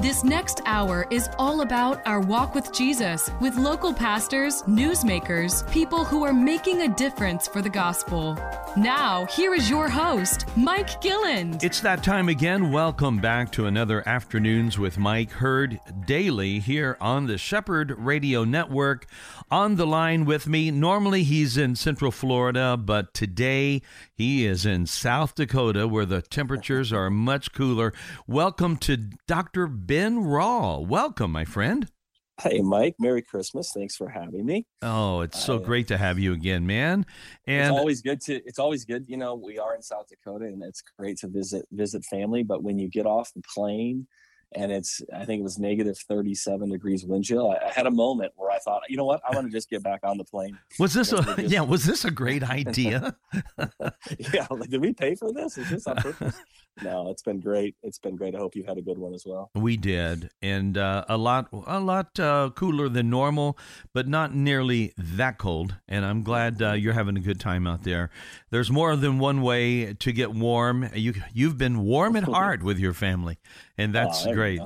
This next hour is all about our walk with Jesus with local pastors, newsmakers, people who are making a difference for the gospel. Now, here is your host, Mike Gilland. It's that time again. Welcome back to another Afternoons with Mike, heard daily here on the Shepherd Radio Network. On the line with me, normally he's in Central Florida, but today he is in South Dakota where the temperatures are much cooler. Welcome to Dr. Ben Rall. Welcome, my friend. Hey, Mike. Merry Christmas. Thanks for having me. Oh, it's so uh, great to have you again, man. And it's always good to. It's always good. You know, we are in South Dakota, and it's great to visit visit family. But when you get off the plane and it's I think it was negative 37 degrees wind chill. I, I, had a moment where I thought, you know what, I want to just get back on the plane. Was this a just... yeah? Was this a great idea? yeah, like, did we pay for this? Is this on purpose? no, it's been great. It's been great. I hope you had a good one as well. We did, and uh, a lot a lot uh, cooler than normal, but not nearly that cold. And I'm glad uh, you're having a good time out there. There's more than one way to get warm. You you've been warm at heart with your family, and that's oh, great.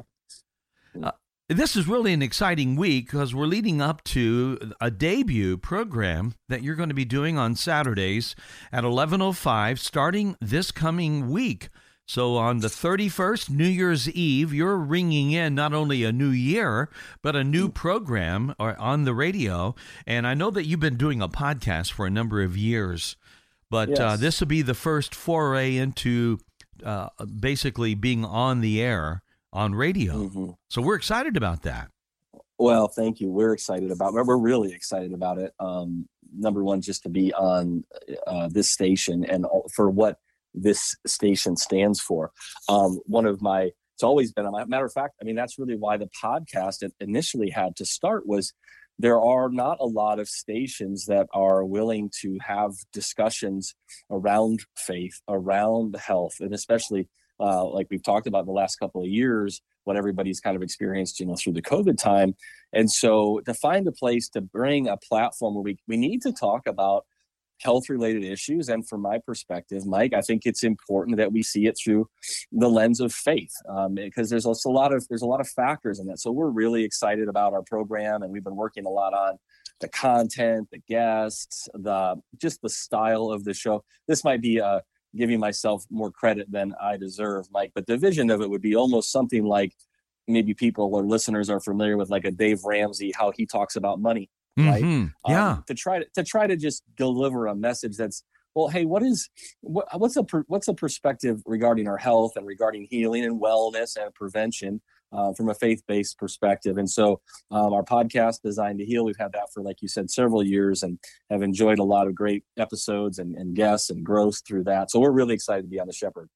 Uh, this is really an exciting week because we're leading up to a debut program that you're going to be doing on Saturdays at 11:05 starting this coming week. So on the 31st, New Year's Eve, you're ringing in not only a new year, but a new program on the radio. And I know that you've been doing a podcast for a number of years, but uh, yes. uh, this will be the first foray into uh, basically being on the air on radio. Mm-hmm. So we're excited about that. Well, thank you. We're excited about. We're really excited about it. Um, number one, just to be on uh, this station and for what this station stands for. Um, one of my, it's always been a matter of fact. I mean, that's really why the podcast initially had to start was there are not a lot of stations that are willing to have discussions around faith, around health, and especially uh, like we've talked about in the last couple of years, what everybody's kind of experienced, you know, through the COVID time. And so to find a place to bring a platform where we, we need to talk about health related issues and from my perspective mike i think it's important that we see it through the lens of faith um, because there's also a lot of there's a lot of factors in that. So we're really excited about our program and we've been working a lot on the content the guests the just the style of the show. This might be uh, giving myself more credit than i deserve mike but the vision of it would be almost something like maybe people or listeners are familiar with like a dave ramsey how he talks about money right? Mm-hmm. Yeah. Um, to try to to try to just deliver a message that's well, hey, what is what, what's a what's a perspective regarding our health and regarding healing and wellness and prevention uh, from a faith based perspective? And so, um, our podcast, Designed to Heal, we've had that for, like you said, several years and have enjoyed a lot of great episodes and, and guests and growth through that. So, we're really excited to be on the Shepherd.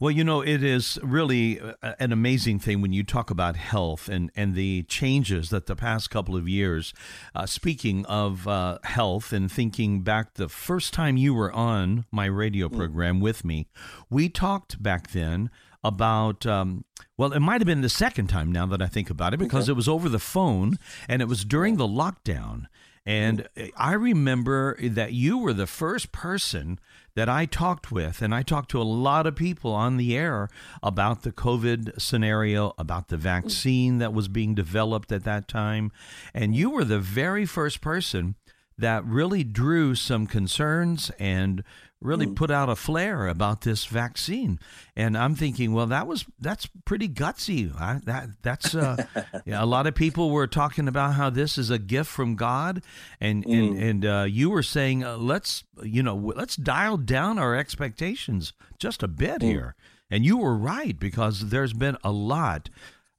Well, you know, it is really uh, an amazing thing when you talk about health and, and the changes that the past couple of years. Uh, speaking of uh, health and thinking back the first time you were on my radio hmm. program mm. with me, we talked back then about um, well it might have been the second time now that i think about it because okay. it was over the phone and it was during the lockdown and hmm. i remember that you were the first person that I talked with, and I talked to a lot of people on the air about the COVID scenario, about the vaccine that was being developed at that time. And you were the very first person that really drew some concerns and really mm. put out a flare about this vaccine. And I'm thinking, well, that was that's pretty gutsy. I, that that's uh, yeah, a lot of people were talking about how this is a gift from God, and mm. and and uh, you were saying uh, let's you know let's dial down our expectations just a bit mm. here. And you were right because there's been a lot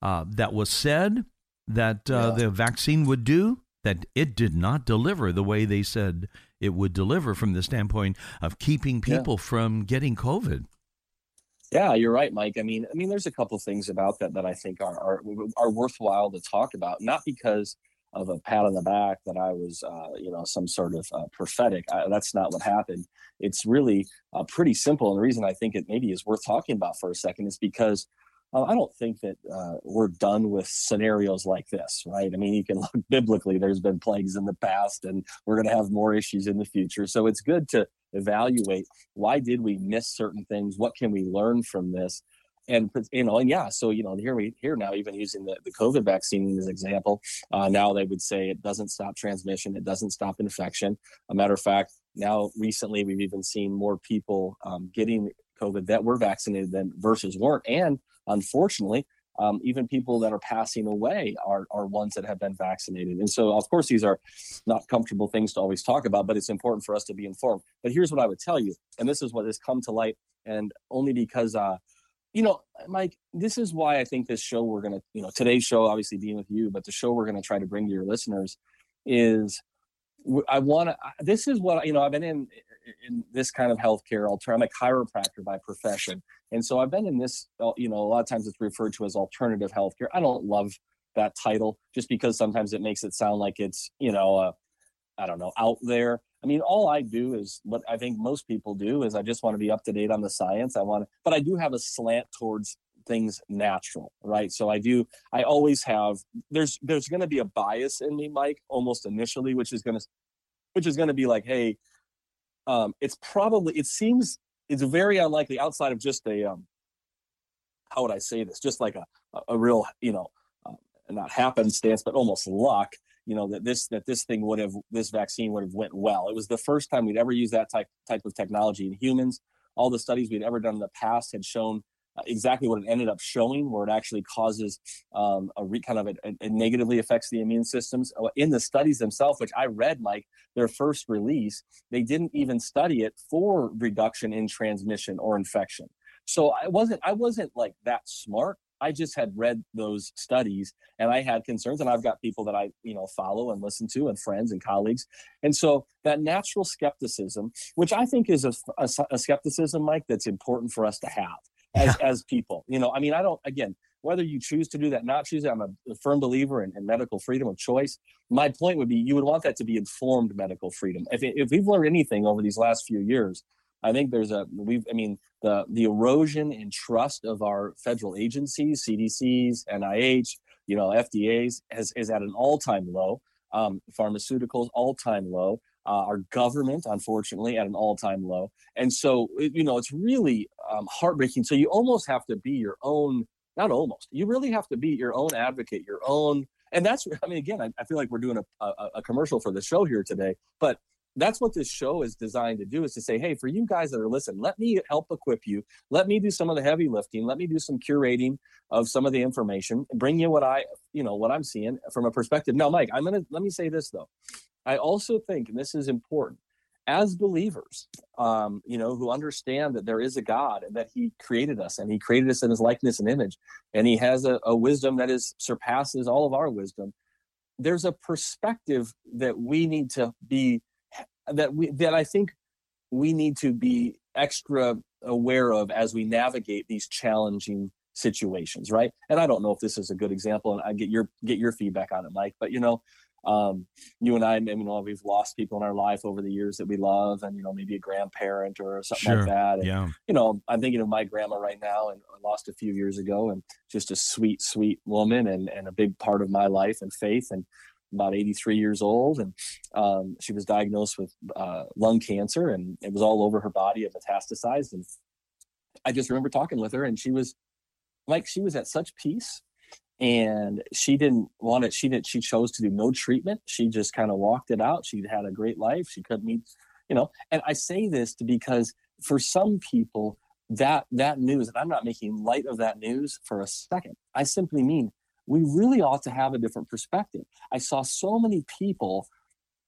uh, that was said that uh, yeah. the vaccine would do that it did not deliver the way they said it would deliver from the standpoint of keeping people yeah. from getting COVID. Yeah, you're right, Mike. I mean, I mean, there's a couple things about that that I think are are, are worthwhile to talk about. Not because of a pat on the back that I was, uh, you know, some sort of uh, prophetic. I, that's not what happened. It's really uh, pretty simple, and the reason I think it maybe is worth talking about for a second is because I don't think that uh, we're done with scenarios like this, right? I mean, you can look biblically, there's been plagues in the past, and we're going to have more issues in the future. So it's good to evaluate why did we miss certain things? What can we learn from this? and you know and yeah so you know here we here now even using the, the covid vaccine as an example uh, now they would say it doesn't stop transmission it doesn't stop infection a matter of fact now recently we've even seen more people um, getting covid that were vaccinated than versus weren't and unfortunately um, even people that are passing away are, are ones that have been vaccinated. And so, of course, these are not comfortable things to always talk about, but it's important for us to be informed. But here's what I would tell you, and this is what has come to light, and only because uh, you know, Mike, this is why I think this show we're going to, you know, today's show, obviously being with you, but the show we're going to try to bring to your listeners is I want to, this is what, you know, I've been in, in this kind of healthcare. I'm a chiropractor by profession. And so I've been in this, uh, you know, a lot of times it's referred to as alternative healthcare. I don't love that title just because sometimes it makes it sound like it's, you know, uh, I don't know, out there. I mean, all I do is what I think most people do is I just want to be up to date on the science. I want to, but I do have a slant towards things natural, right? So I do, I always have, there's, there's going to be a bias in me, Mike, almost initially, which is going to, which is going to be like, hey, um, it's probably, it seems, it's very unlikely outside of just a, um, how would I say this? Just like a, a real, you know, uh, not happenstance, but almost luck you know that this that this thing would have this vaccine would have went well. It was the first time we'd ever used that type type of technology in humans. All the studies we'd ever done in the past had shown exactly what it ended up showing, where it actually causes um, a re- kind of it, negatively affects the immune systems. Uh, in the studies themselves, which I read, Mike, their first release, they didn't even study it for reduction in transmission or infection. So I wasn't I wasn't like that smart I just had read those studies and I had concerns and I've got people that I, you know, follow and listen to and friends and colleagues. And so that natural skepticism, which I think is a, a, a skepticism, Mike, that's important for us to have as, yeah. as people, you know, I mean, I don't, again, whether you choose to do that, not choose it, I'm a, firm believer in, in, medical freedom of choice. My point would be you would want that to be informed medical freedom. If, if we've learned anything over these last few years, I think there's a we've I mean the the erosion in trust of our federal agencies, CDCs, NIH, you know, FDA's has is at an all time low. Um, pharmaceuticals all time low. Uh, our government, unfortunately, at an all time low. And so, you know, it's really um, heartbreaking. So you almost have to be your own, not almost, you really have to be your own advocate, your own. And that's, I mean, again, I, I feel like we're doing a, a, a commercial for the show here today, but that's what this show is designed to do is to say hey for you guys that are listening let me help equip you let me do some of the heavy lifting let me do some curating of some of the information bring you what i you know what i'm seeing from a perspective now mike i'm gonna let me say this though i also think and this is important as believers um, you know who understand that there is a god and that he created us and he created us in his likeness and image and he has a, a wisdom that is surpasses all of our wisdom there's a perspective that we need to be that we that I think we need to be extra aware of as we navigate these challenging situations, right? And I don't know if this is a good example, and I get your get your feedback on it, Mike. But you know, um, you and I, you know, we've lost people in our life over the years that we love, and you know, maybe a grandparent or something sure. like that. And, yeah. You know, I'm thinking of my grandma right now, and I lost a few years ago, and just a sweet, sweet woman, and and a big part of my life and faith, and about 83 years old, and um, she was diagnosed with uh, lung cancer, and it was all over her body. It metastasized, and I just remember talking with her, and she was like, she was at such peace, and she didn't want it. She didn't. She chose to do no treatment. She just kind of walked it out. She had a great life. She couldn't meet, you know. And I say this because for some people that that news and i'm not making light of that news for a second i simply mean we really ought to have a different perspective. I saw so many people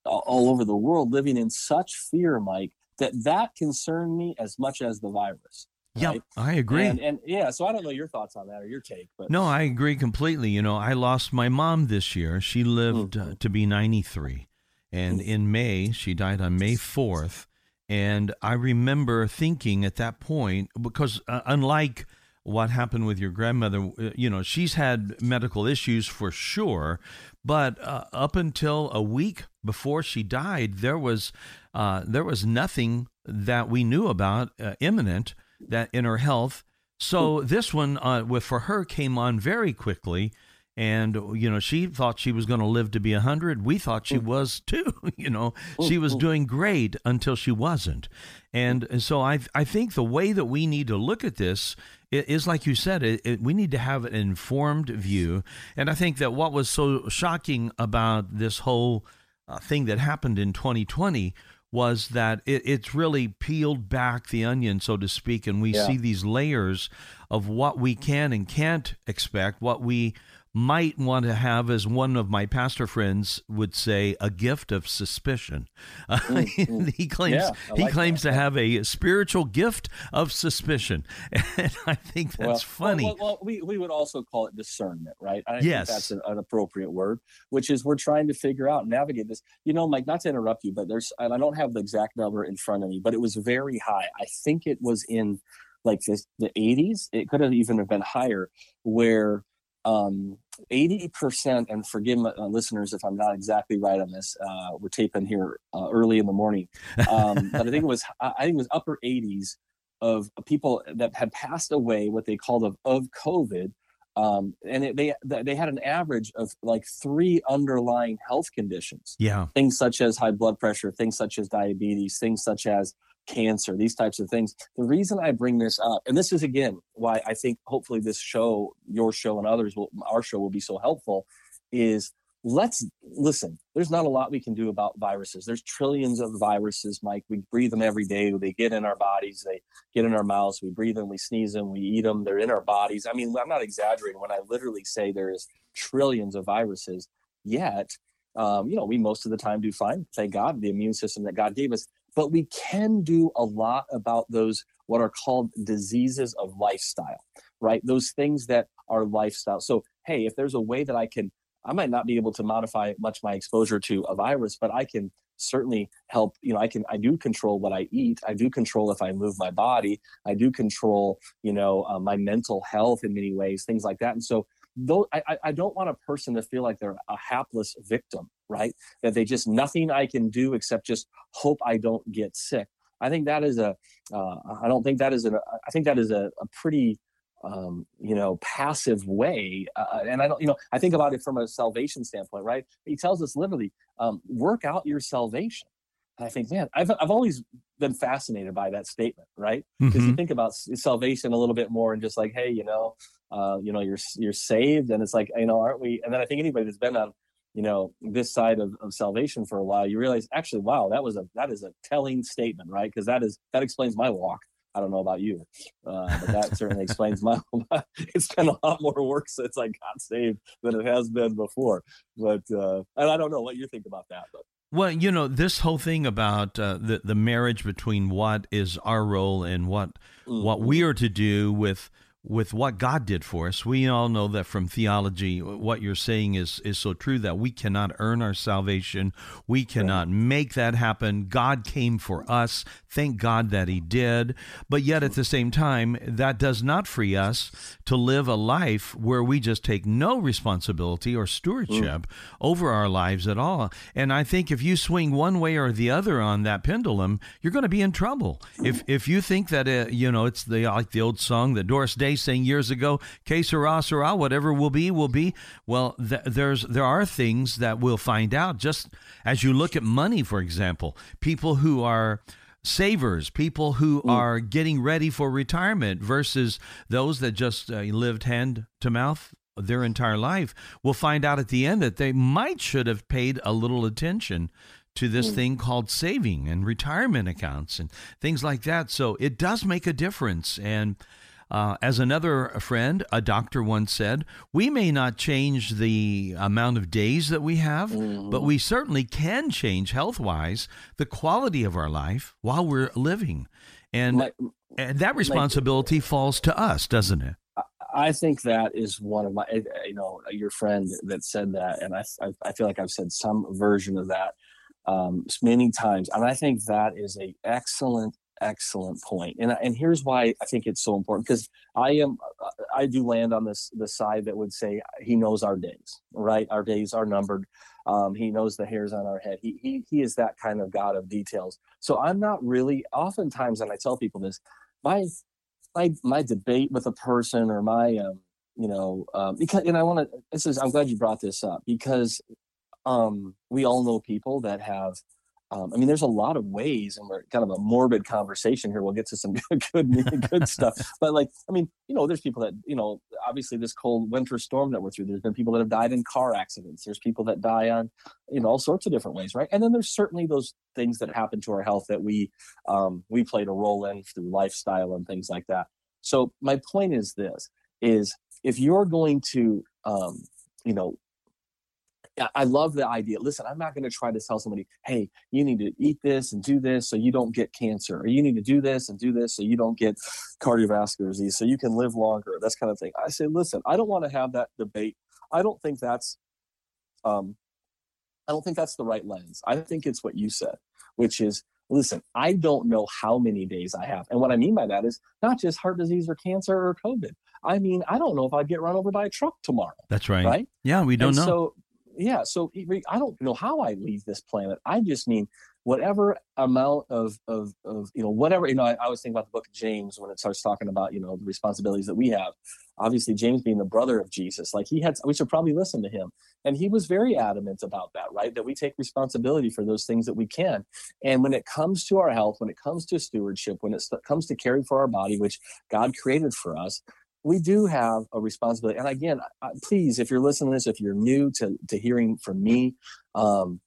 all over the world living in such fear, Mike, that that concerned me as much as the virus. Yeah, I agree. And, and, yeah, so I don't know your thoughts on that or your take, but no, I agree completely. You know, I lost my mom this year. She lived mm-hmm. uh, to be 93, and mm-hmm. in May she died on May 4th. And I remember thinking at that point because uh, unlike what happened with your grandmother. Uh, you know, she's had medical issues for sure, but uh, up until a week before she died, there was uh, there was nothing that we knew about uh, imminent that in her health. So this one, uh, with for her, came on very quickly, and you know she thought she was going to live to be a hundred. We thought she was too. You know, she was doing great until she wasn't, and, and so I I think the way that we need to look at this is like you said, it, it, we need to have an informed view, and I think that what was so shocking about this whole uh, thing that happened in 2020 was that it, it's really peeled back the onion, so to speak, and we yeah. see these layers of what we can and can't expect, what we might want to have, as one of my pastor friends would say, a gift of suspicion. Mm, he claims yeah, like he claims that. to have a spiritual gift of suspicion, and I think that's well, funny. Well, well, we we would also call it discernment, right? I yes, that's an, an, appropriate word, which is we're trying to figure out navigate this. You know, Mike, not to interrupt you, but there's and I don't have the exact number in front of me, but it was very high. I think it was in like the, the 80s. It could have even have been higher, where um, 80%, and forgive my uh, listeners if I'm not exactly right on this, uh, we're taping here uh, early in the morning, um, but I think it was, I think it was upper 80s of people that had passed away, what they called of, of COVID. Um, and it, they they had an average of like three underlying health conditions. Yeah, things such as high blood pressure, things such as diabetes, things such as cancer, these types of things. The reason I bring this up, and this is again why I think hopefully this show, your show, and others will, our show will be so helpful, is let's listen. There's not a lot we can do about viruses. There's trillions of viruses, Mike. We breathe them every day. They get in our bodies. They get in our mouths. We breathe them. We sneeze them. We eat them. They're in our bodies. I mean, I'm not exaggerating when I literally say there is trillions of viruses. Yet, um, you know, we most of the time do fine. Thank God, the immune system that God gave us but we can do a lot about those what are called diseases of lifestyle right? Those things that are lifestyle. So hey if there's a way that i can i might not be able to modify much my exposure to a virus but i can certainly help you know i can i do control what i eat. I do control if i move my body. I do control you know uh, my mental health in many ways things like that. And so though I, I don't want a person to feel like they're a hapless victim right that they just nothing i can do except just hope i don't get sick i think that is a. Uh, I don't think that is a i think that is a, a pretty um, you know passive way uh, and i don't you know i think about it from a salvation standpoint right he tells us literally um, work out your salvation and i think man i've, I've always been fascinated by that statement right because mm-hmm. you think about salvation a little bit more and just like hey you know uh, you know you're you're saved. And it's like you know aren't we and then i think anybody that's been on you know this side of, of salvation for a while you realize actually wow that was a that is a telling statement right? Because that is that explains my walk. I don't know about you uh, but that certainly explains my it's been a lot more work since i got saved than it has been before. But uh, and i don't know what you think about that but. Well, you know, this whole thing about uh, the the marriage between what is our role and what mm-hmm. what we are to do with with what God did for us. We all know that from theology, what you're saying is is so true that we cannot earn our salvation. We cannot make that happen. God came for us. Thank God that He did. But yet, at the same time, that does not free us to live a life where we just take no responsibility or stewardship mm. over our lives at all. And I think if you swing one way or the other on that pendulum, you're going to be in trouble. If if you think that uh, you know it's the like the old song that Doris Day saying years ago, "Que sera, sera, whatever will be, will be." Well, th- there's there are things that we'll find out. Just as you look at money, for example, people who are savers, people who mm. are getting ready for retirement versus those that just uh, lived hand to mouth their entire life will find out at the end that they might should have paid a little attention to this mm. thing called saving and retirement accounts and things like that. So it does make a difference. And uh, as another friend, a doctor once said, we may not change the amount of days that we have, mm-hmm. but we certainly can change health wise the quality of our life while we're living. And, like, and that responsibility like, falls to us, doesn't it? I think that is one of my, eh, you know, your friend that said that, and I, I feel like I've said some version of that um, many times, and I think that is a excellent excellent point and and here's why i think it's so important because i am i do land on this the side that would say he knows our days right? Our days are numbered. Um, he knows the hairs on our head. He, he he is that kind of god of details. So i'm not really oftentimes and i tell people this my my my debate with a person or my um, you know um, because and I want to this is I'm glad you brought this up because um, we all know people that have um, I mean, there's a lot of ways, and we're kind of a morbid conversation here. We'll get to some good, good, good stuff. But like, I mean, you know, there's people that, you know, obviously this cold winter storm that we're through. There's been people that have died in car accidents. There's people that die on, you know, all sorts of different ways, right? And then there's certainly those things that happen to our health that we um, we played a role in through lifestyle and things like that. So my point is this: is if you're going to, um, you know, I love the idea. Listen, I'm not going to try to tell somebody, hey, you need to eat this and do this so you don't get cancer, or you need to do this and do this so you don't get cardiovascular disease, so you can live longer, that's kind of thing. I say, listen, I don't want to have that debate. I don't think that's, um, I don't think that's the right lens. I think it's what you said, which is, listen, I don't know how many days I have, and what I mean by that is not just heart disease or cancer or COVID. I mean, I don't know if I'd get run over by a truck tomorrow. That's right. Right? Yeah, we don't and know. So yeah so i don't know how i leave this planet. I just mean whatever amount of of, of you know whatever you know I, I was thinking about the book of james when it starts talking about you know the responsibilities that we have. Obviously james being the brother of jesus like he had we should probably listen to him. And he was very adamant about that right? That we take responsibility for those things that we can. And when it comes to our health when it comes to stewardship when it comes to caring for our body which god created for us we do have a responsibility. And again, please, if you're listening to this, if you're new to, to hearing from me, um,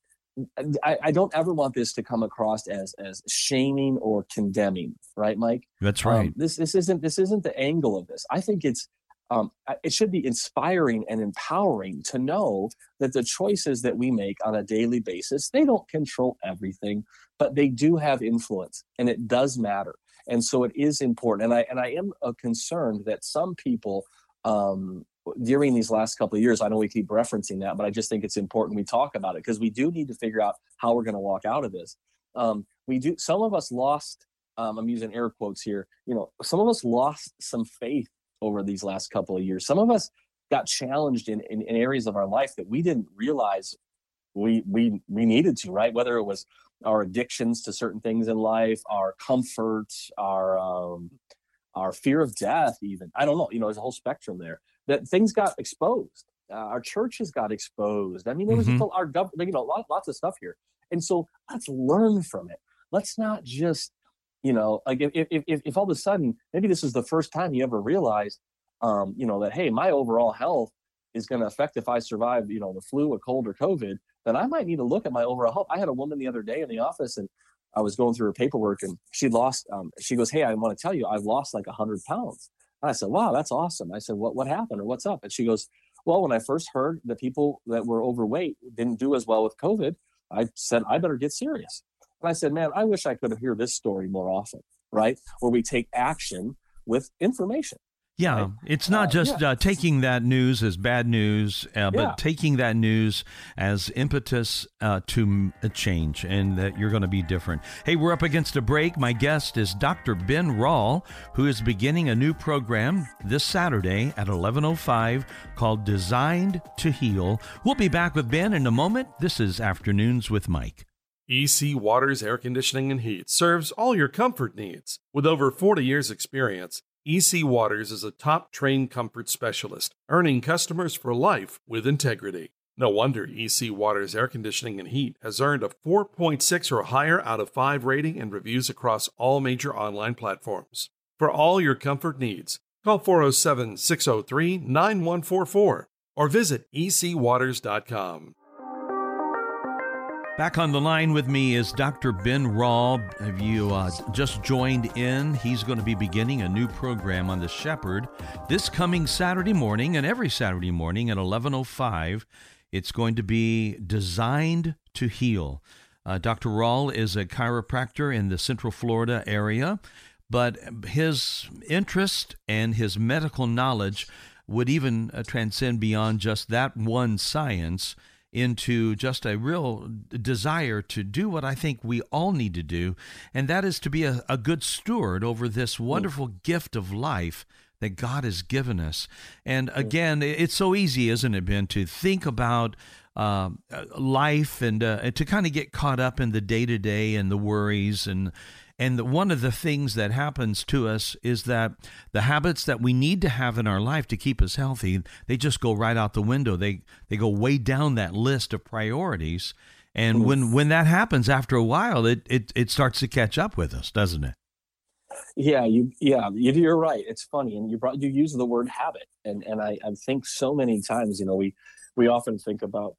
I, I, don't ever want this to come across as as shaming or condemning, right, Mike? That's right. Um, this this isn't this isn't the angle of this. I think it's um, it should be inspiring and empowering to know that the choices that we make on a daily basis they don't control everything, but they do have influence, and it does matter and so it is important. And i and i am uh, concerned that some people um, during these last couple of years i know we keep referencing that but i just think it's important we talk about it because we do need to figure out how we're going to walk out of this. Um, we do some of us lost um, i'm using air quotes here you know some of us lost some faith over these last couple of years. Some of us got challenged in, in, in areas of our life that we didn't realize we we we needed to right? Whether it was our addictions to certain things in life our comfort our um our fear of death even. I don't know you know there's a whole spectrum there. That things got exposed. Uh, our churches got exposed. I mean there was mm-hmm. our government you know lot, lots of stuff here. And so let's learn from it. Let's not just you know like if if if, if all of a sudden maybe this is the first time you ever realized um you know that hey my overall health is going to affect if I survive, you know, the flu, a cold, or COVID, then I might need to look at my overall health. I had a woman the other day in the office, and I was going through her paperwork, and she lost. Um, she goes, "Hey, I want to tell you, I've lost like a hundred pounds." And I said, "Wow, that's awesome." I said, "What what happened, or what's up?" And she goes, "Well, when I first heard that people that were overweight didn't do as well with COVID, I said I better get serious." And I said, "Man, I wish I could hear this story more often, right? Where we take action with information." Yeah, right? it's not uh, just yeah. uh, taking that news as bad news, uh, but yeah. taking that news as impetus uh, to change and that you're going to be different. Hey, we're up against a break. My guest is Dr. Ben Rall, who is beginning a new program this Saturday at 11:05 called Designed to Heal. We'll be back with Ben in a moment. This is Afternoons with Mike. EC Waters Air Conditioning and Heat serves all your comfort needs. With over 40 years' experience, EC Waters is a top trained comfort specialist, earning customers for life with integrity. No wonder EC Waters Air Conditioning and Heat has earned a 4.6 or higher out of 5 rating and reviews across all major online platforms. For all your comfort needs, call 407 603 9144 or visit ecwaters.com. Back on the line with me is Dr. Ben Rall. Have you uh, just joined in? He's going to be beginning a new program on the Shepherd this coming Saturday morning and every Saturday morning at 11:05. It's going to be designed to heal. Uh, Dr. Rall is a chiropractor in the Central Florida area, but his interest and his medical knowledge would even uh, transcend beyond just that one science into just a real desire to do what I think we all need to do, and that is to be a, a good steward over this wonderful gift of life that God has given us. And again, it's so easy, isn't it, Ben, to think about uh, life and uh, to kind of get caught up in the day to day and the worries and And one of the things that happens to us is that the habits that we need to have in our life to keep us healthy, they just go right out the window. They they go way down that list of priorities. And hmm. when when that happens after a while, it, it it starts to catch up with us, doesn't it? Yeah, you yeah, you're right. It's funny, and you brought you use the word habit, and and I, I think so many times, you know, we we often think about,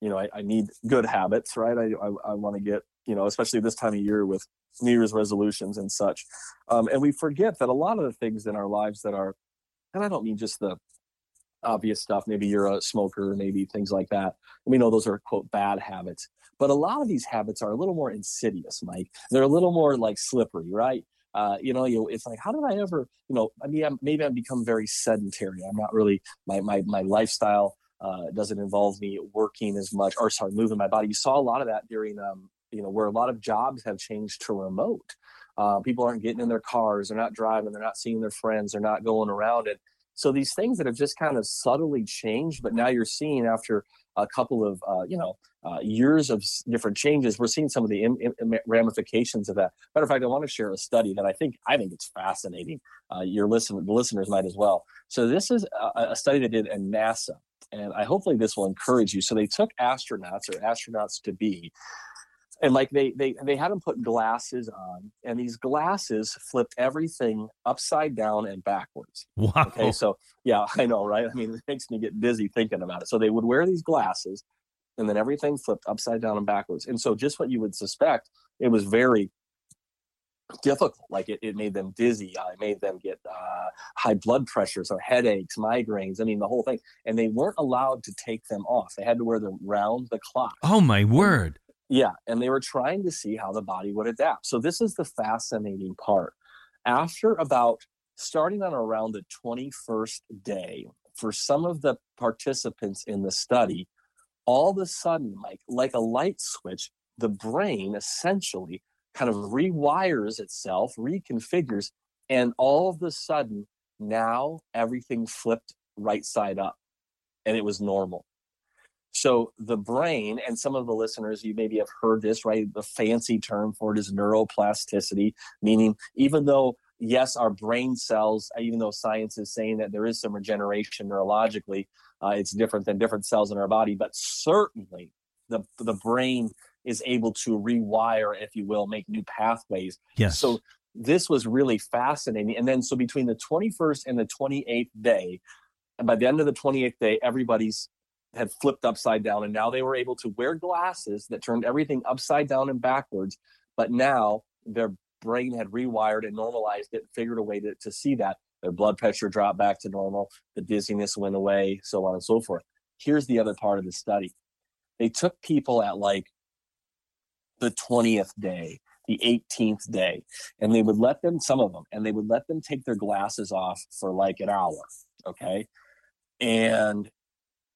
you know, I, I need good habits, right? I I, I want to get, you know, especially this time of year with New Year's resolutions and such. Um, and we forget that a lot of the things in our lives that are, and I don't mean just the obvious stuff, maybe you're a smoker, maybe things like that. We know those are quote bad habits. But a lot of these habits are a little more insidious, Mike. They're a little more like slippery, right? Uh, you know, you it's like, how did I ever, you know, I mean, I'm, maybe I've become very sedentary. I'm not really my my my lifestyle uh, doesn't involve me working as much, or sorry, moving my body. You saw a lot of that during um, you know, where a lot of jobs have changed to remote. Uh, people aren't getting in their cars, they're not driving, they're not seeing their friends, they're not going around it. So these things that have just kind of subtly changed, but now you're seeing after a couple of uh, you know uh, years of different changes, we're seeing some of the Im- Im- ramifications of that. Matter of fact, I want to share a study that I think I think it's fascinating. Uh, your listen, the listeners might as well. So this is a, a study they did in NASA, and I hopefully this will encourage you. So they took astronauts or astronauts to be and like they they they had them put glasses on and these glasses flipped everything upside down and backwards. Wow. okay so yeah i know right? I mean it makes me get dizzy thinking about it. So they would wear these glasses and then everything flipped upside down and backwards. And so just what you would suspect it was very difficult. Like it, it made them dizzy uh, it made them get uh, high blood pressures or headaches migraines i mean the whole thing. And they weren't allowed to take them off. They had to wear them round the clock. Oh my word yeah, and they were trying to see how the body would adapt. So this is the fascinating part. After about starting on around the 21st day, for some of the participants in the study, all of a sudden, like like a light switch, the brain essentially kind of rewires itself, reconfigures, and all of a sudden now everything flipped right side up and it was normal. So the brain, and some of the listeners, you maybe have heard this, right? The fancy term for it is neuroplasticity, meaning even though, yes, our brain cells, even though science is saying that there is some regeneration neurologically, uh, it's different than different cells in our body, but certainly the, the brain is able to rewire, if you will, make new pathways. Yes. So this was really fascinating. And then, so between the 21st and the 28th day, and by the end of the 28th day, everybody's had flipped upside down and now they were able to wear glasses that turned everything upside down and backwards but now their brain had rewired and normalized it and figured a way to, to see that. Their blood pressure dropped back to normal the dizziness went away so on and so forth. Here's the other part of the study. They took people at like the 20th day the 18th day and they would let them some of them and they would let them take their glasses off for like an hour okay? And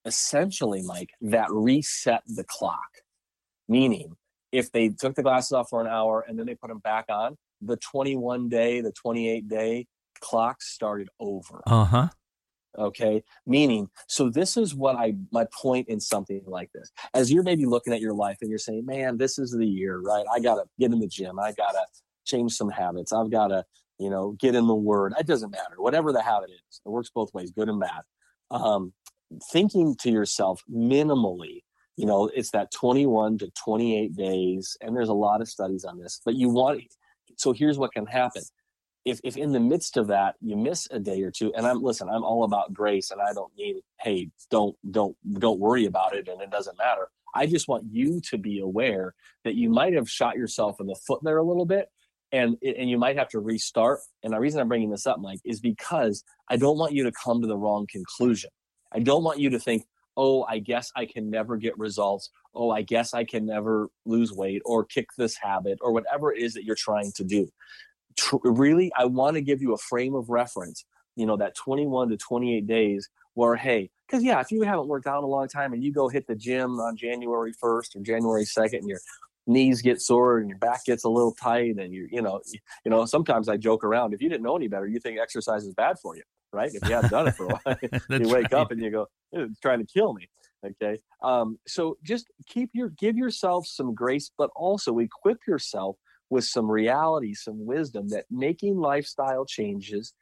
essentially, Mike, that reset the clock. Meaning, if they took the glasses off for an hour and then they put them back on, the 21 day, the 28 day clock started over. Uh huh. Okay. Meaning, so this is what I, my point in something like this. As you're maybe looking at your life and you're saying, man, this is the year, right? I got to get in the gym. I got to change some habits. I've got to, you know, get in the word. It doesn't matter. Whatever the habit is, it works both ways, good and bad. Um, thinking to yourself minimally you know it's that 21 to 28 days and there's a lot of studies on this but you want so here's what can happen. If, if in the midst of that you miss a day or two and i'm listen i'm all about grace and i don't mean hey don't don't don't worry about it and it doesn't matter. I just want you to be aware that you might have shot yourself in the foot there a little bit and and you might have to restart and the reason i'm bringing this up mike is because i don't want you to come to the wrong conclusion I don't want you to think, oh, I guess I can never get results. Oh, I guess I can never lose weight or kick this habit or whatever it is that you're trying to do. Tr- really, I want to give you a frame of reference, you know, that 21 to 28 days where, hey, because yeah, if you haven't worked out in a long time and you go hit the gym on January 1st or January 2nd and your knees get sore and your back gets a little tight and you you know you know sometimes I joke around if you didn't know any better you think exercise is bad for you right? If you haven't done it for a while, you wake right. up and you go, it's trying to kill me. Okay. Um, so just keep your, give yourself some grace, but also equip yourself with some reality, some wisdom that making lifestyle changes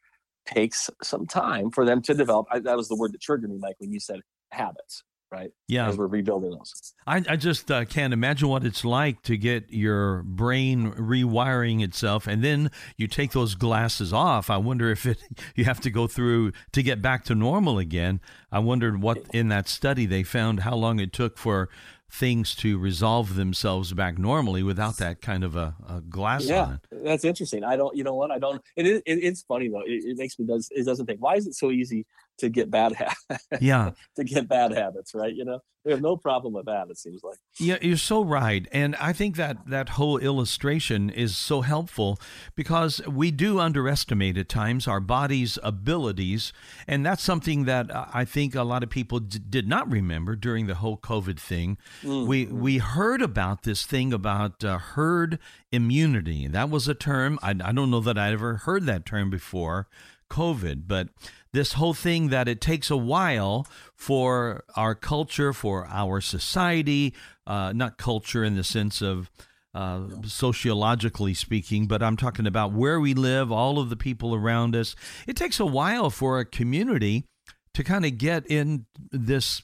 takes some time for them to develop. I, that was the word that triggered me, Mike, when you said habits right? Yeah. As we're rebuilding those. I, I just uh, can't imagine what it's like to get your brain rewiring itself and then you take those glasses off. I wonder if it you have to go through to get back to normal again. I wondered what in that study they found how long it took for things to resolve themselves back normally without that kind of a, a glass yeah, on. that's interesting. I don't, you know what? I don't. It is. It, it's funny though. It, it, makes me does. It doesn't think. Why is it so easy to get bad habits? Yeah, to get bad habits, right? You know, we have no problem with that. It seems like. Yeah, you're so right, and I think that that whole illustration is so helpful because we do underestimate at times our body's abilities, and that's something that I think a lot of people d- did not remember during the whole COVID thing. Mm-hmm. We we heard about this thing about uh, herd immunity. That was a term I, I don't know that I ever heard that term before. COVID, but this whole thing that it takes a while for our culture, for our society, uh, not culture in the sense of uh, sociologically speaking, but I'm talking about where we live, all of the people around us. It takes a while for a community to kind of get in this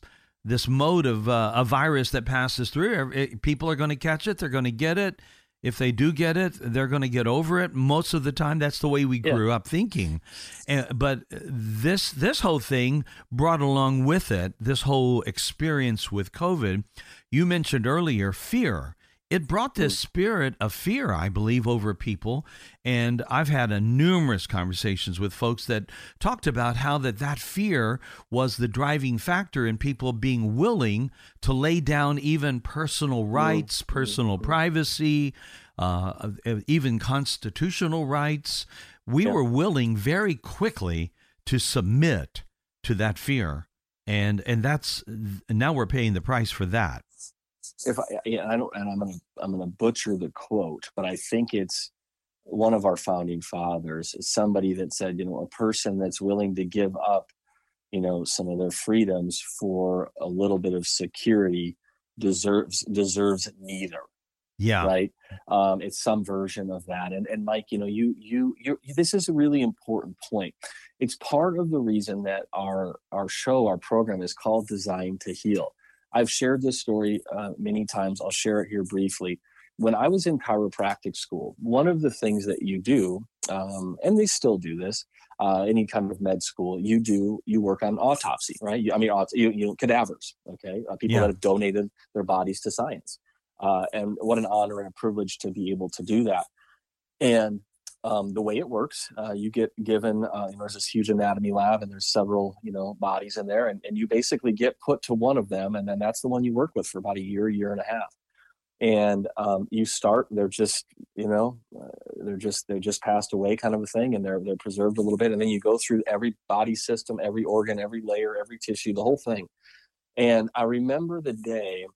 this mode of uh, a virus that passes through. People are going to catch it. They're going to get it. If they do get it, they're going to get over it. Most of the time, that's the way we grew yeah. up thinking. And, but this this whole thing brought along with it this whole experience with COVID. You mentioned earlier fear. It brought this hmm. spirit of fear, I believe, over people. And I've had a numerous conversations with folks that talked about how that that fear was the driving factor in people being willing to lay down even personal hmm. rights, hmm. personal privacy, uh, even constitutional rights. We yeah. were willing very quickly to submit to that fear, and and that's now we're paying the price for that if I, yeah, I don't, and I'm gonna I'm gonna butcher the quote, but I think it's one of our founding fathers, somebody that said, you know, a person that's willing to give up, you know, some of their freedoms for a little bit of security deserves deserves neither. Yeah. Right. Um, it's some version of that. And and Mike, you know, you you you this is a really important point. It's part of the reason that our our show, our program is called Designed to Heal I've shared this story uh, many times. I'll share it here briefly. When I was in chiropractic school, one of the things that you do, um, and they still do this, uh, any kind of med school, you do you work on autopsy, right? You, I mean, you, you cadavers, okay, uh, people yeah. that have donated their bodies to science, uh, and what an honor and a privilege to be able to do that. And um, the way it works, uh, you get given, uh, you know, there's this huge anatomy lab and there's several, you know, bodies in there and, and you basically get put to one of them. And then that's the one you work with for about a year, year and a half. And um, you start, they're just, you know, uh, they're just, they're just passed away kind of a thing. And they're, they're preserved a little bit. And then you go through every body system, every organ, every layer, every tissue, the whole thing. And I remember the day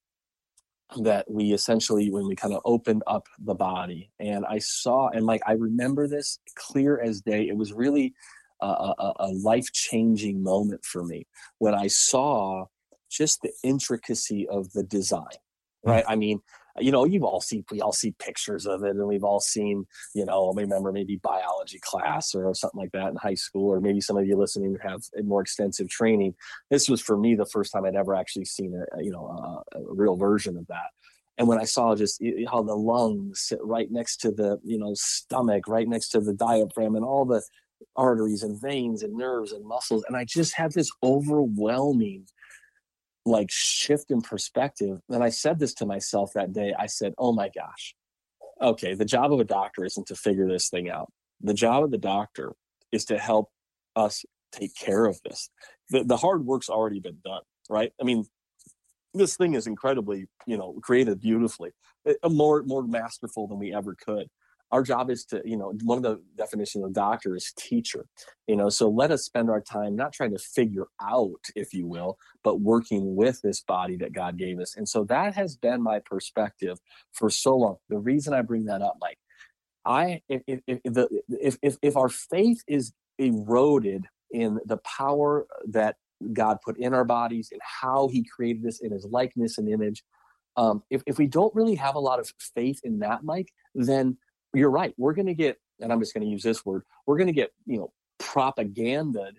that we essentially when we kind of opened up the body and i saw and like i remember this clear as day it was really a, a, a life-changing moment for me when i saw just the intricacy of the design right mm-hmm. i mean you know, you've all seen we all see pictures of it, and we've all seen, you know, I remember maybe biology class or something like that in high school, or maybe some of you listening have a more extensive training. This was for me the first time I'd ever actually seen a, you know a, a real version of that. And when I saw just how the lungs sit right next to the you know stomach, right next to the diaphragm, and all the arteries and veins and nerves and muscles, and I just had this overwhelming like shift in perspective. And I said this to myself that day. I said, "Oh my gosh, okay. The job of a doctor isn't to figure this thing out. The job of the doctor is to help us take care of this. The, the hard work's already been done, right? I mean, this thing is incredibly, you know, created beautifully, more more masterful than we ever could our job is to you know one of the definitions of doctor is teacher you know so let us spend our time not trying to figure out if you will but working with this body that god gave us. And so that has been my perspective for so long. The reason i bring that up mike i if if if, the, if, if, if our faith is eroded in the power that god put in our bodies and how he created us in his likeness and image um, if, if we don't really have a lot of faith in that mike then you're right. We're going to get, and I'm just going to use this word. We're going to get, you know, propaganda.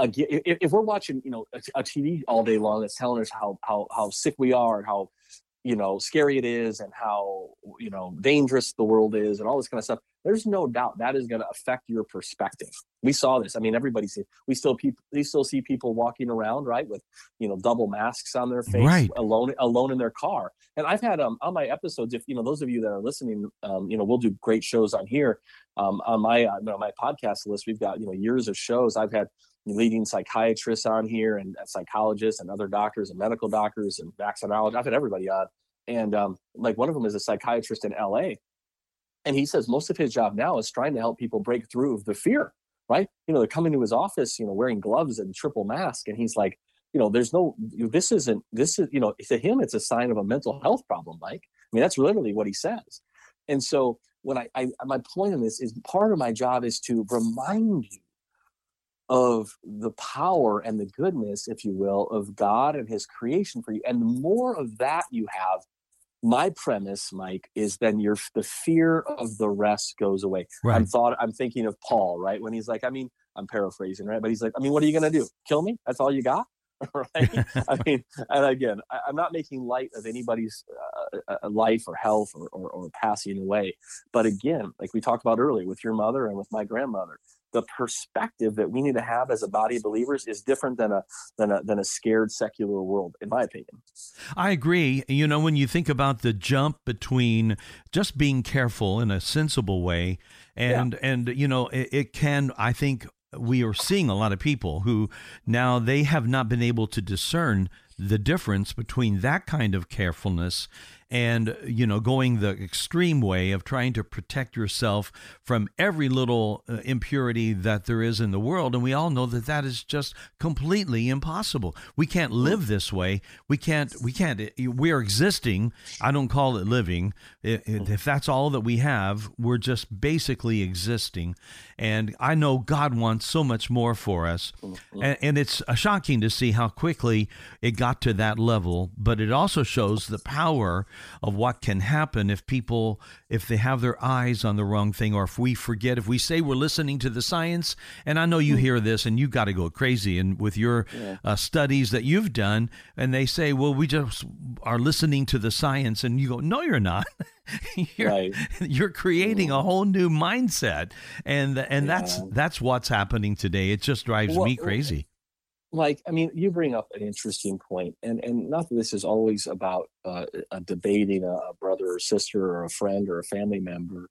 If we're watching, you know, a, TV all day long that's telling us how how how sick we are, and how you know scary it is and how you know dangerous the world is and all this kind of stuff there's no doubt that is going to affect your perspective we saw this i mean everybody see. we still people we still see people walking around right with you know double masks on their face right. alone alone in their car and i've had um on my episodes if you know those of you that are listening um you know we'll do great shows on here um on my uh, my podcast list we've got you know years of shows i've had leading psychiatrists on here and psychologists and other doctors and medical doctors and vaccinologists. I've had everybody on. And um, like one of them is a psychiatrist in LA. And he says most of his job now is trying to help people break through the fear, right? You know, they're coming to his office, you know, wearing gloves and triple mask. And he's like, you know, there's no, this isn't, this is, you know, to him, it's a sign of a mental health problem, Mike. I mean, that's literally what he says. And so when I, I my point in this is part of my job is to remind you of the power and the goodness, if you will, of God and his creation for you. And the more of that you have, my premise, Mike, is then your the fear of the rest goes away. Right. I'm thought I'm thinking of Paul, right? When he's like, I mean, I'm paraphrasing, right? But he's like, I mean, what are you gonna do? Kill me? That's all you got? right? I mean, and again, I, am not making light of anybody's uh, uh, life or health or, or, or passing away. But again, like we talked about earlier with your mother and with my grandmother, the perspective that we need to have as a body of believers is different than a than a than a scared secular world in my opinion i agree you know when you think about the jump between just being careful in a sensible way and yeah. and you know it, it can i think we are seeing a lot of people who now they have not been able to discern the difference between that kind of carefulness and you know going the extreme way of trying to protect yourself from every little uh, impurity that there is in the world. And we all know that that is just completely impossible. We can't live this way. We can't we can't eh, we're existing. I don't call it living. Mm. If that's all that we have we're just basically existing. And i know god wants so much more for us. Mm, mm. And, and it's uh, shocking to see how quickly it got to that level but it also shows the power of what can happen if people if they have their eyes on the wrong thing or if we forget if we say we're listening to the science and i know you hmm. hear this and you got to go crazy and with your yeah. uh, studies that you've done and they say well we just are listening to the science and you go no you're not you're, right. you're creating a mm-hmm. whole new mindset and and yeah. that's that's what's happening today it just drives well, me crazy like i mean you bring up an interesting point and and not that this is always about uh, debating a, a, brother or sister or a friend or a family member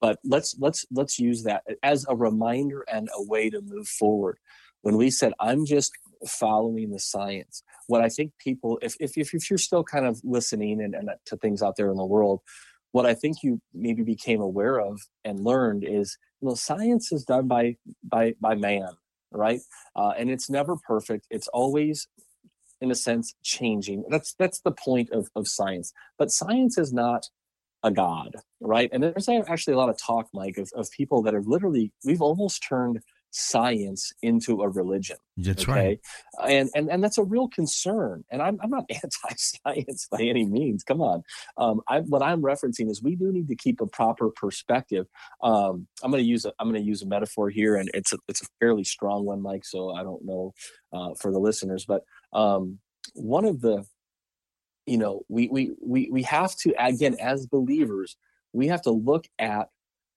but let's let's let's use that as a reminder and a way to move forward. When we said i'm just following the science what i think people if if, if you're still kind of listening and, and to things out there in the world what i think you maybe became aware of and learned is you know science is done by by by man right? Uh, and it's never perfect. It's always, in a sense, changing. That's that's the point of, of science. But science is not a god, right? And there's actually a lot of talk, Mike, of, of people that are literally we've almost turned science into a religion. That's okay? right. And, and and that's a real concern. And I'm I'm not anti-science by any means. Come on. Um, I, what I'm referencing is we do need to keep a proper perspective. Um, I'm going to use a I'm going to use a metaphor here, and it's a it's a fairly strong one, Mike. So I don't know uh, for the listeners, but um, one of the you know we we we we have to again as believers we have to look at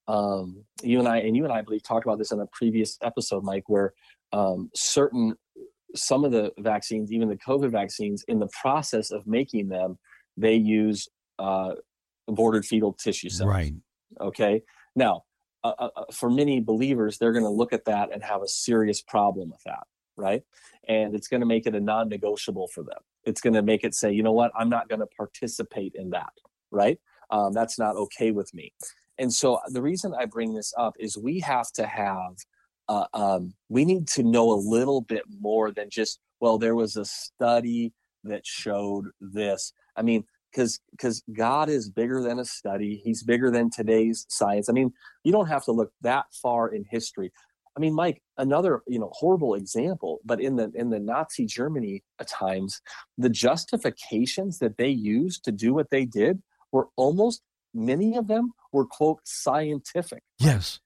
um, you and I, and you and I, I believe, talked about this in a previous episode, Mike, where um, certain, some of the vaccines, even the COVID vaccines, in the process of making them, they use uh, aborted fetal tissue cells. Right. Okay. Now, uh, uh, uh for many believers, they're going to look at that and have a serious problem with that. Right. And it's going to make it a non negotiable for them. It's going to make it say, you know what, I'm not going to participate in that. Right. Um, that's not okay with me. And so uh, the reason I bring this up is we have to have, uh, um, we need to know a little bit more than just, well, there was a study that showed this. I mean, because because God is bigger than a study. He's bigger than today's science. I mean, you don't have to look that far in history. I mean, Mike, another you know horrible example, but in the in the Nazi Germany at times, the justifications that they used to do what they did were almost many of them were quote scientific. Yes.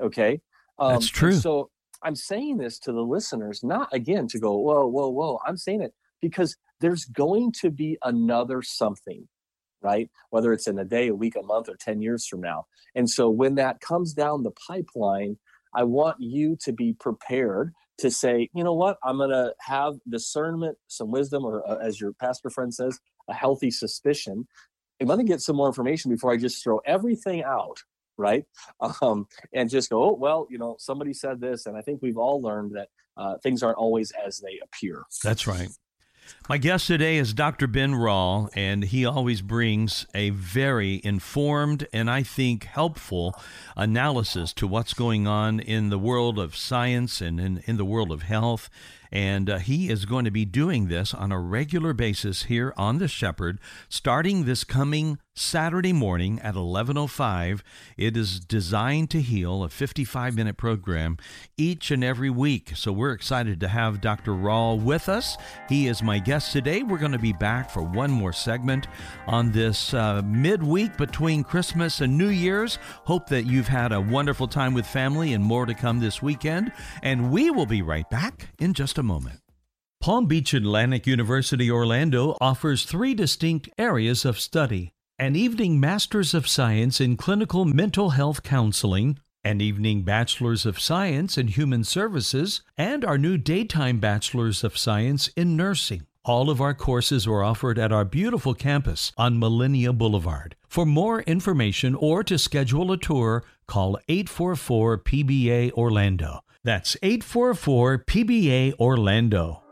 Okay. Um, That's true. So I'm saying this to the listeners, not again to go, whoa, whoa, whoa. I'm saying it because there's going to be another something, right? Whether it's in a day, a week, a month, or 10 years from now. And so when that comes down the pipeline, I want you to be prepared to say, you know what, I'm going to have discernment, some wisdom, or uh, as your pastor friend says, a healthy suspicion. I'm going get some more information before I just throw everything out right? Um, and just go, oh, well, you know, somebody said this. And I think we've all learned that uh, things aren't always as they appear. That's right. My guest today is Dr. Ben Rall, and he always brings a very informed and I think helpful analysis to what's going on in the world of science and in, in the world of health. And uh, he is going to be doing this on a regular basis here on The Shepherd, starting this coming Saturday morning at 11:05. It is designed to heal, a 55-minute program each and every week. So we're excited to have Dr. Rall with us. He is my guest today. We're going to be back for one more segment on this uh, midweek between Christmas and New Year's. Hope that you've had a wonderful time with family and more to come this weekend. And we will be right back in just a moment. Palm Beach Atlantic University Orlando offers three distinct areas of study an evening Master's of Science in Clinical Mental Health Counseling, an evening Bachelor's of Science in Human Services, and our new daytime Bachelor's of Science in Nursing. All of our courses are offered at our beautiful campus on Millenia Boulevard. For more information or to schedule a tour, call 844 PBA Orlando. That's 844 PBA Orlando.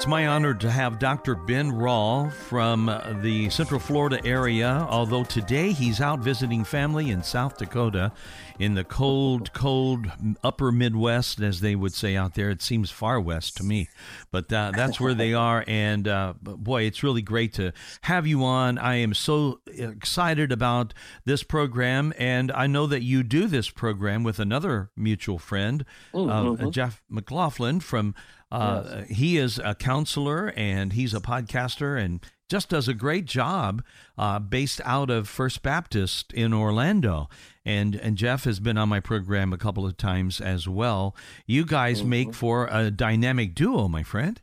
It's my honor to have Dr. Ben Rall from the Central Florida area, although today he's out visiting family in South Dakota in the cold, cold upper Midwest, as they would say out there. It seems far west to me, but uh, that's where they are. And uh, boy, it's really great to have you on. I am so excited about this program, and I know that you do this program with another mutual friend, mm-hmm. uh, Jeff McLaughlin from uh, yes. He is a counselor and he's a podcaster and just does a great job uh, based out of First Baptist in Orlando. And, and Jeff has been on my program a couple of times as well. You guys mm-hmm. make for a dynamic duo, my friend.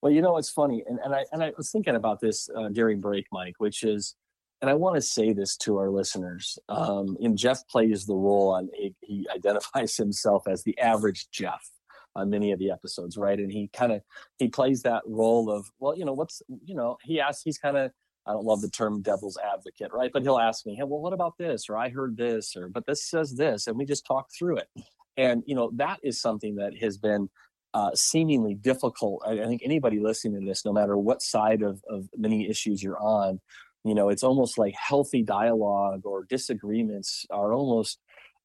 Well, you know, it's funny. And, and, I, and I was thinking about this uh, during break, Mike, which is, and I want to say this to our listeners. Um, and Jeff plays the role on, he, he identifies himself as the average Jeff on many of the episodes, right? And he kind of he plays that role of, well, you know, what's you know, he asks, he's kind of I don't love the term devil's advocate, right? But he'll ask me, hey, well, what about this? Or I heard this, or but this says this, and we just talk through it. And you know, that is something that has been uh, seemingly difficult. I, I think anybody listening to this, no matter what side of, of many issues you're on, you know, it's almost like healthy dialogue or disagreements are almost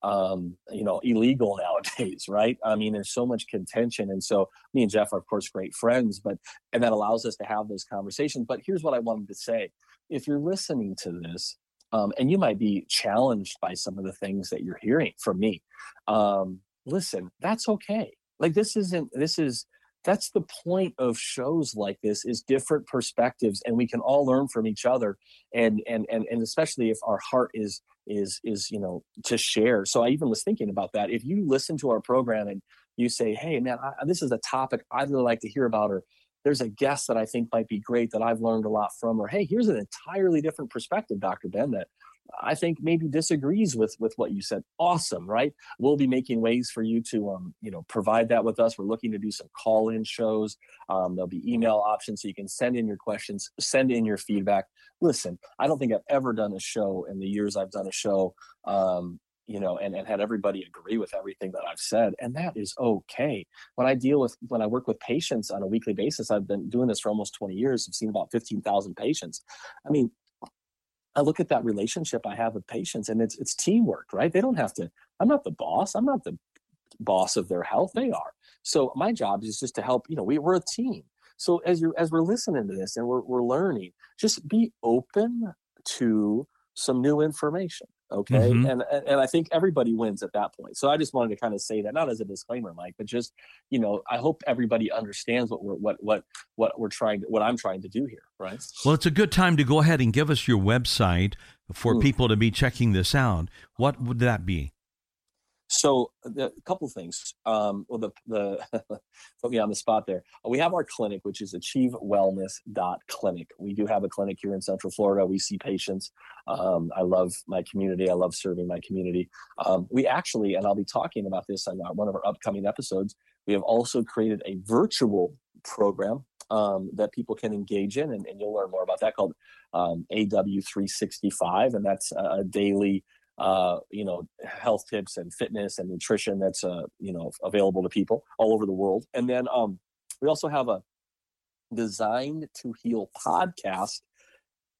um, you know, illegal nowadays, right? I mean, there's so much contention. And so me and Jeff are, of course, great friends, but, and that allows us to have those conversations. But here's what I wanted to say. If you're listening to this, um, and you might be challenged by some of the things that you're hearing from me, um, listen, that's okay. Like this isn't, this is, that's the point of shows like this is different perspectives and we can all learn from each other and and and, and especially if our heart is is is you know to share. So i even was thinking about that. If you listen to our program and you say hey man I, this is a topic i'd really like to hear about or there's a guest that i think might be great that i've learned a lot from or hey here's an entirely different perspective dr ben that I think maybe disagrees with with what you said. Awesome, right? We'll be making ways for you to um, you know provide that with us. We're looking to do some call-in shows. Um, there'll be email options so you can send in your questions, send in your feedback. Listen, I don't think I've ever done a show in the years I've done a show, um, you know, and, and had everybody agree with everything that I've said, and that is okay. When I deal with when I work with patients on a weekly basis, I've been doing this for almost 20 years. I've seen about 15,000 patients. I mean, I look at that relationship I have with patients and it's it's teamwork, right? They don't have to, I'm not the boss. I'm not the boss of their health. They are. So my job is just to help, you know, we, we're a team. So as you as we're listening to this and we're we're learning, just be open to some new information okay mm-hmm. and and i think everybody wins at that point so i just wanted to kind of say that not as a disclaimer mike but just you know i hope everybody understands what we're what what what we're trying to, what i'm trying to do here right well it's a good time to go ahead and give us your website for Mm. people to be checking this out, what would that be? So the, a couple things. Um, well, the the put me on the spot there. We have our clinic, which is achievewellness.clinic. We do have a clinic here in Central Florida. We see patients. Um, I love my community. I love serving my community. Um, we actually, and I'll be talking about this on our- one of our upcoming episodes. We have also created a virtual program um, that people can engage in, and, and you'll learn more about that called um, AW365, and that's a daily uh, you know, health tips and fitness and nutrition that's uh, you know available to people all over the world. And then um, we also have a Designed to Heal podcast,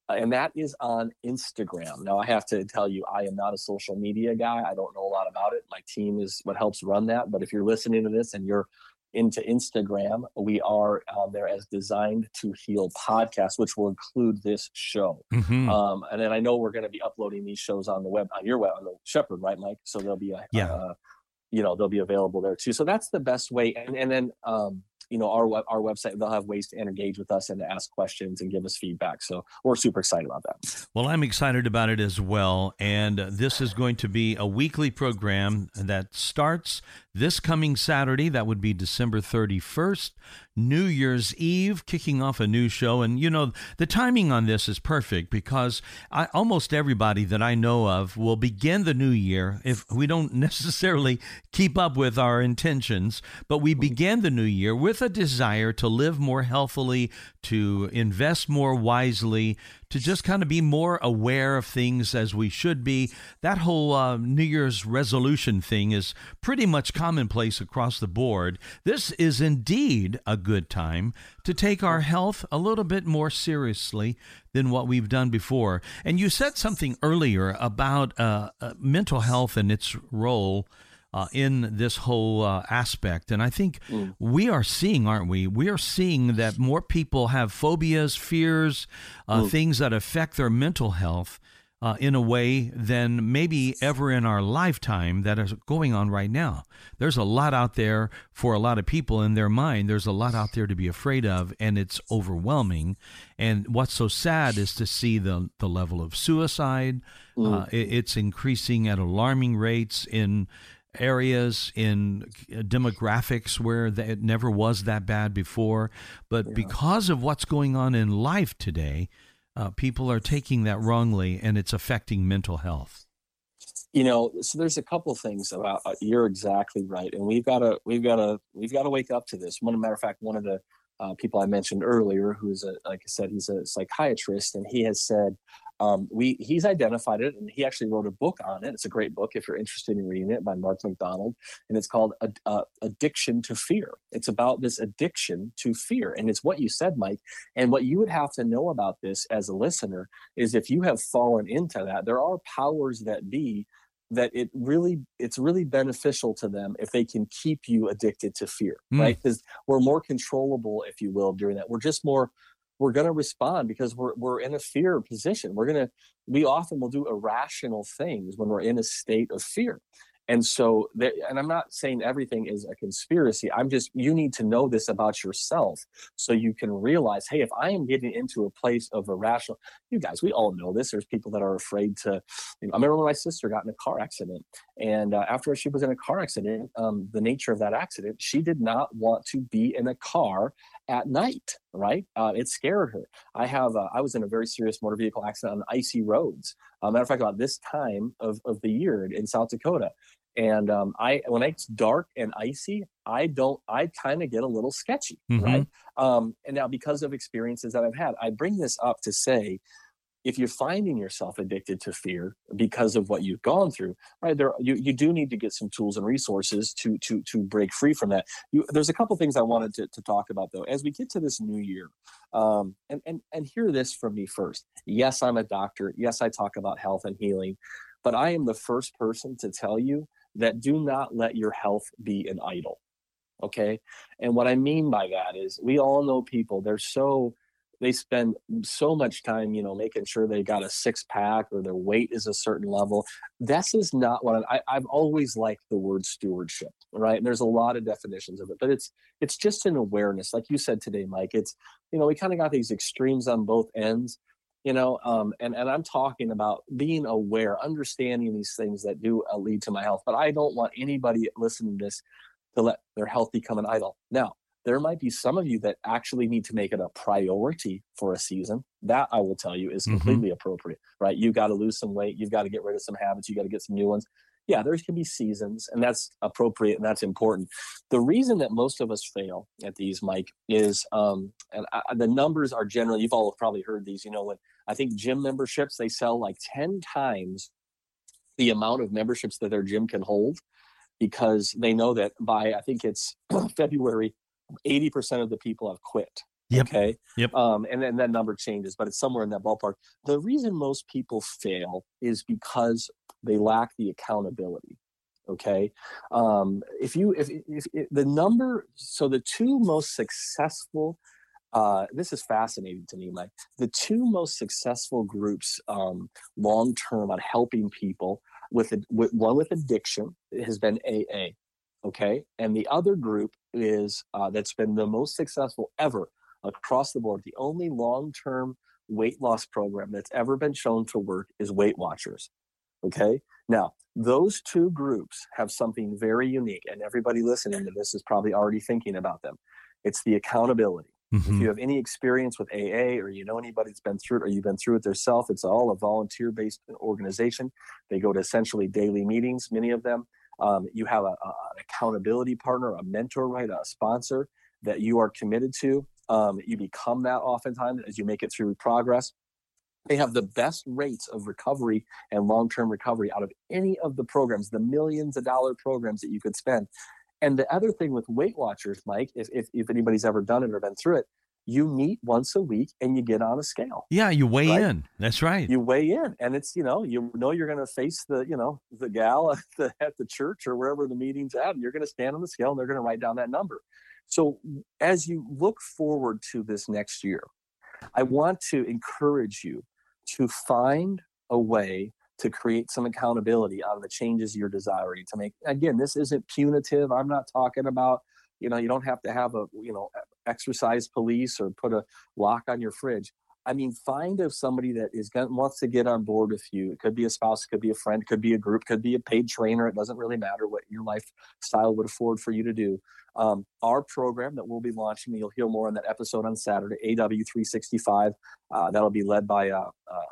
uh, and that is on Instagram. Now I have to tell you, I am not a social media guy. I don't know a lot about it. My team is what helps run that. But if you're listening to this and you're into Instagram, we are uh, there as Designed to Heal podcast, which will include this show. Mhm. Um, and then I know we're going to be uploading these shows on the web on your web on the Shepherd, right, Mike? So they'll be a, Yeah. uh, you know, they'll be available there too. So that's the best way. And and then um, you know, our our website they'll have ways to engage with us and to ask questions and give us feedback. So we're super excited about that. Well, I'm excited about it as well. And this is going to be a weekly program that starts this coming Saturday. That would be December 31st, New Year's Eve, kicking off a new show. And, you know, the timing on this is perfect because I, almost everybody that I know of will begin the new year if we don't necessarily keep up with our intentions, but we begin the new year with a desire to live more healthily, to invest more wisely, to just kind of be more aware of things as we should be. That whole uh, New Year's resolution thing is pretty much commonplace across the board. This is indeed a good time to take our health a little bit more seriously than what we've done before. And you said something earlier about uh, uh, mental health and its role uh, in this whole uh, aspect. And I think we are seeing, aren't we? We are seeing that more people have phobias, fears, uh, things that affect their mental health. Uh, in a way than maybe ever in our lifetime that is going on right now. There's a lot out there for a lot of people in their mind. There's a lot out there to be afraid of, and it's overwhelming. And what's so sad is to see the the level of suicide. Uh, it- it's increasing at alarming rates in areas in demographics where it never was that bad before. But because of what's going on in life today, uh, people are taking that wrongly and it's affecting mental health. you know so there's a couple things about uh, you're exactly right and we've got to we've got to we've got to wake up to this one matter of fact one of the uh, people i mentioned earlier who's a like i said he's a psychiatrist and he has said um, we he's identified it and he actually wrote a book on it. It's a great book if you're interested in reading it by mark mcdonald and it's called Ad- uh, addiction to fear. It's about this addiction to fear and it's what you said mike and what you would have to know about this as a listener is if you have fallen into that there are powers that be that it really it's really beneficial to them if they can keep you addicted to fear Mm. right? Because we're more controllable if you will during that. We're just more we're going to respond because we're we're in a fear position. We're going to we often will do irrational things when we're in a state of fear and so there, and i'm not saying everything is a conspiracy. I'm just you need to know this about yourself so you can realize hey if i am getting into a place of irrational you guys we all know this. There's people that are afraid to you know, i remember when my sister got in a car accident and uh, after she was in a car accident um, the nature of that accident she did not want to be in a car at night right? Uh, it scared her. I have uh, i was in a very serious motor vehicle accident on icy roads. Uh, matter of fact about this time of, of the year in south dakota and um, i when it's dark and icy i don't i kind of get a little sketchy Mhm. right? Um, and now because of experiences that i've had i bring this up to say if you're finding yourself addicted to fear because of what you've gone through right there you, you do need to get some tools and resources to to to break free from that. You, there's a couple things i wanted to, to talk about though. As we get to this new year um, and and and hear this from me first. Yes i'm a doctor. Yes i talk about health and healing but i am the first person to tell you that do not let your health be an idol okay? And what i mean by that is we all know people they're so they spend so much time you know making sure they got a six pack or their weight is a certain level. This is not what I, i've always liked the word stewardship right? And there's a lot of definitions of it but it's it's just an awareness. Like you said today mike it's you know we kind of got these extremes on both ends you know um, and, and i'm talking about being aware understanding these things that do uh, lead to my health but i don't want anybody listening to this to let their health become an idol now there might be some of you that actually need to make it a priority for a season that i will tell you is mm-hmm. completely mm-hmm. appropriate right you got to lose some weight you've got to get rid of some habits you got to get some new ones yeah, there can be seasons, and that's appropriate and that's important. The reason that most of us fail at these, Mike, is um, and I, the numbers are generally. You've all probably heard these. You know, when I think gym memberships they sell like ten times the amount of memberships that their gym can hold because they know that by I think it's February, eighty percent of the people have quit. Yep. Okay. Yep. Um, and then that number changes, but it's somewhere in that ballpark. The reason most people fail is because they lack the accountability. Okay. Um, if you, if, if, if the number, so the two most successful, uh, this is fascinating to me, Mike. The two most successful groups um, long term on helping people with, with one with addiction has been AA. Okay. And the other group is uh, that's been the most successful ever across the board. The only long term weight loss program that's ever been shown to work is Weight Watchers. Okay. Now, those two groups have something very unique, and everybody listening to this is probably already thinking about them. It's the accountability. Mm-hmm. If you have any experience with AA or you know anybody that's been through it or you've been through it yourself, it's all a volunteer based organization. They go to essentially daily meetings, many of them. Um, you have a, a, an accountability partner, a mentor, right? A sponsor that you are committed to. Um, you become that oftentimes as you make it through progress. They have the best rates of recovery and long term recovery out of any of the programs, the millions of dollar programs that you could spend. And the other thing with Weight Watchers, Mike, if, if, if anybody's ever done it or been through it, you meet once a week and you get on a scale. Yeah, you weigh right? in. That's right. You weigh in, and it's you know you know you're going to face the you know the gal at the, at the church or wherever the meeting's at, and you're going to stand on the scale and they're going to write down that number. So as you look forward to this next year, I want to encourage you to find a way to create some accountability on the changes you're desiring to make. Again, this isn't punitive. I'm not talking about, you know, you don't have to have a, you know, exercise police or put a lock on your fridge. I mean, find of somebody that is going wants to get on board with you. It could be a spouse, it could be a friend, could be a group, could be a paid trainer. It doesn't really matter what your lifestyle would afford for you to do. Um, our program that we'll be launching, you'll hear more on that episode on Saturday, AW365. Uh, that'll be led by a, a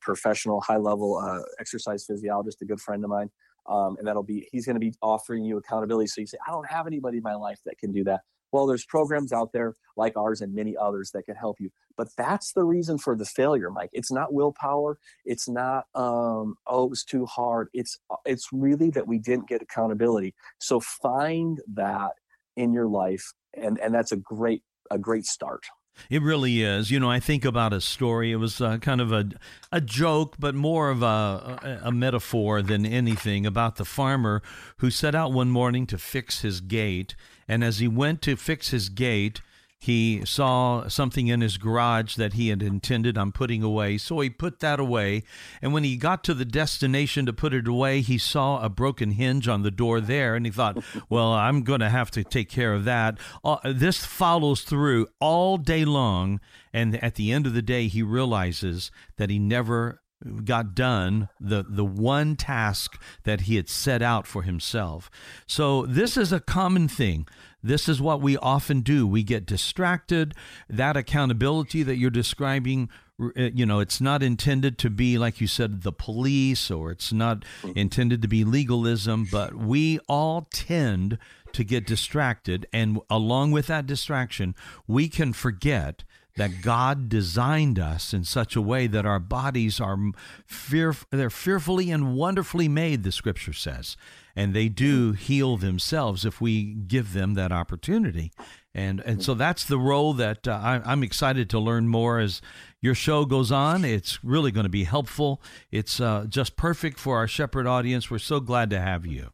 professional, high level uh, exercise physiologist, a good friend of mine. Um, and that'll be, he's going to be offering you accountability. So you say, I don't have anybody in my life that can do that. Well, there's programs out there like ours and many others that can help you. But that's the reason for the failure, Mike. It's not willpower. It's not um, oh, it was too hard. It's uh, it's really that we didn't get accountability. So find that in your life, and and that's a great a great start. It really is. You know, I think about a story. It was uh, kind of a a joke, but more of a, a metaphor than anything about the farmer who set out one morning to fix his gate, and as he went to fix his gate, he saw something in his garage that he had intended on putting away, so he put that away. And when he got to the destination to put it away, he saw a broken hinge on the door there, and he thought, "Well, I'm going to have to take care of that." Uh, this follows through all day long, and at the end of the day, he realizes that he never got done the the one task that he had set out for himself. So this is a common thing. This is what we often do. We get distracted. That accountability that you're describing uh, you know it's not intended to be like you said the police or it's not mm-hmm. intended to be legalism but we all tend to get distracted and along with that distraction we can forget that God designed us in such a way that our bodies are fear, they're fearfully and wonderfully made, the scripture says. And they do heal themselves if we give them that opportunity. And, and so that's the role that uh, I, I'm excited to learn more as your show goes on. It's really going to be helpful. It's uh, just perfect for our Shepherd audience. We're so glad to have you.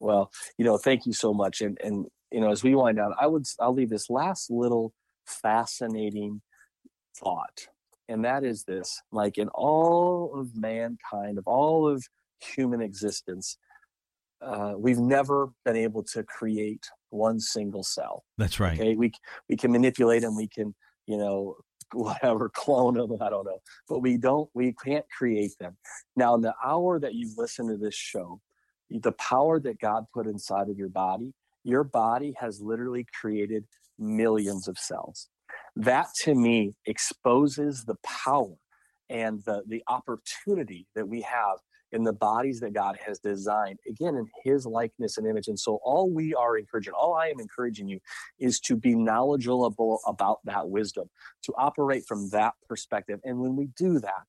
Well, you know, thank you so much. And, and, you know, as we wind down, I would, I'll leave this last little fascinating thought. And that is this like in all of mankind, of all of human existence, uh, we've never been able to create one single cell. That's right. Okay, we we can manipulate them. We can you know whatever, clone them, I don't know. But we don't, we can't create them. Now, in the hour that you've listened to this show, the power that God put inside of your body, your body has literally created millions of cells. That to me exposes the power and the, the opportunity that we have in the bodies that God has designed, again, in his likeness and image. And so, all we are encouraging, all I am encouraging you is to be knowledgeable about that wisdom, to operate from that perspective. And when we do that,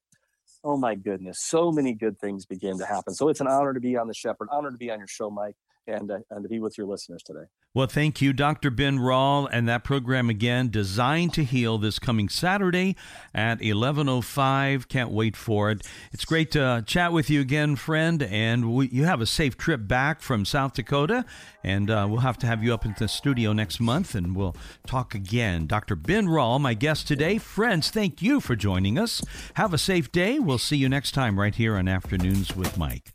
oh my goodness, so many good things begin to happen. So, it's an honor to be on the Shepherd, honor to be on your show, Mike and, uh, and to be with your listeners today. Well, thank you, Dr. Ben Rall, and that program again, Designed to Heal, this coming Saturday at 11.05. Can't wait for it. It's great to chat with you again, friend, and we, you have a safe trip back from South Dakota, and uh, we'll have to have you up in the studio next month, and we'll talk again. Dr. Ben Rall, my guest today. Friends, thank you for joining us. Have a safe day. We'll see you next time right here on Afternoons with Mike.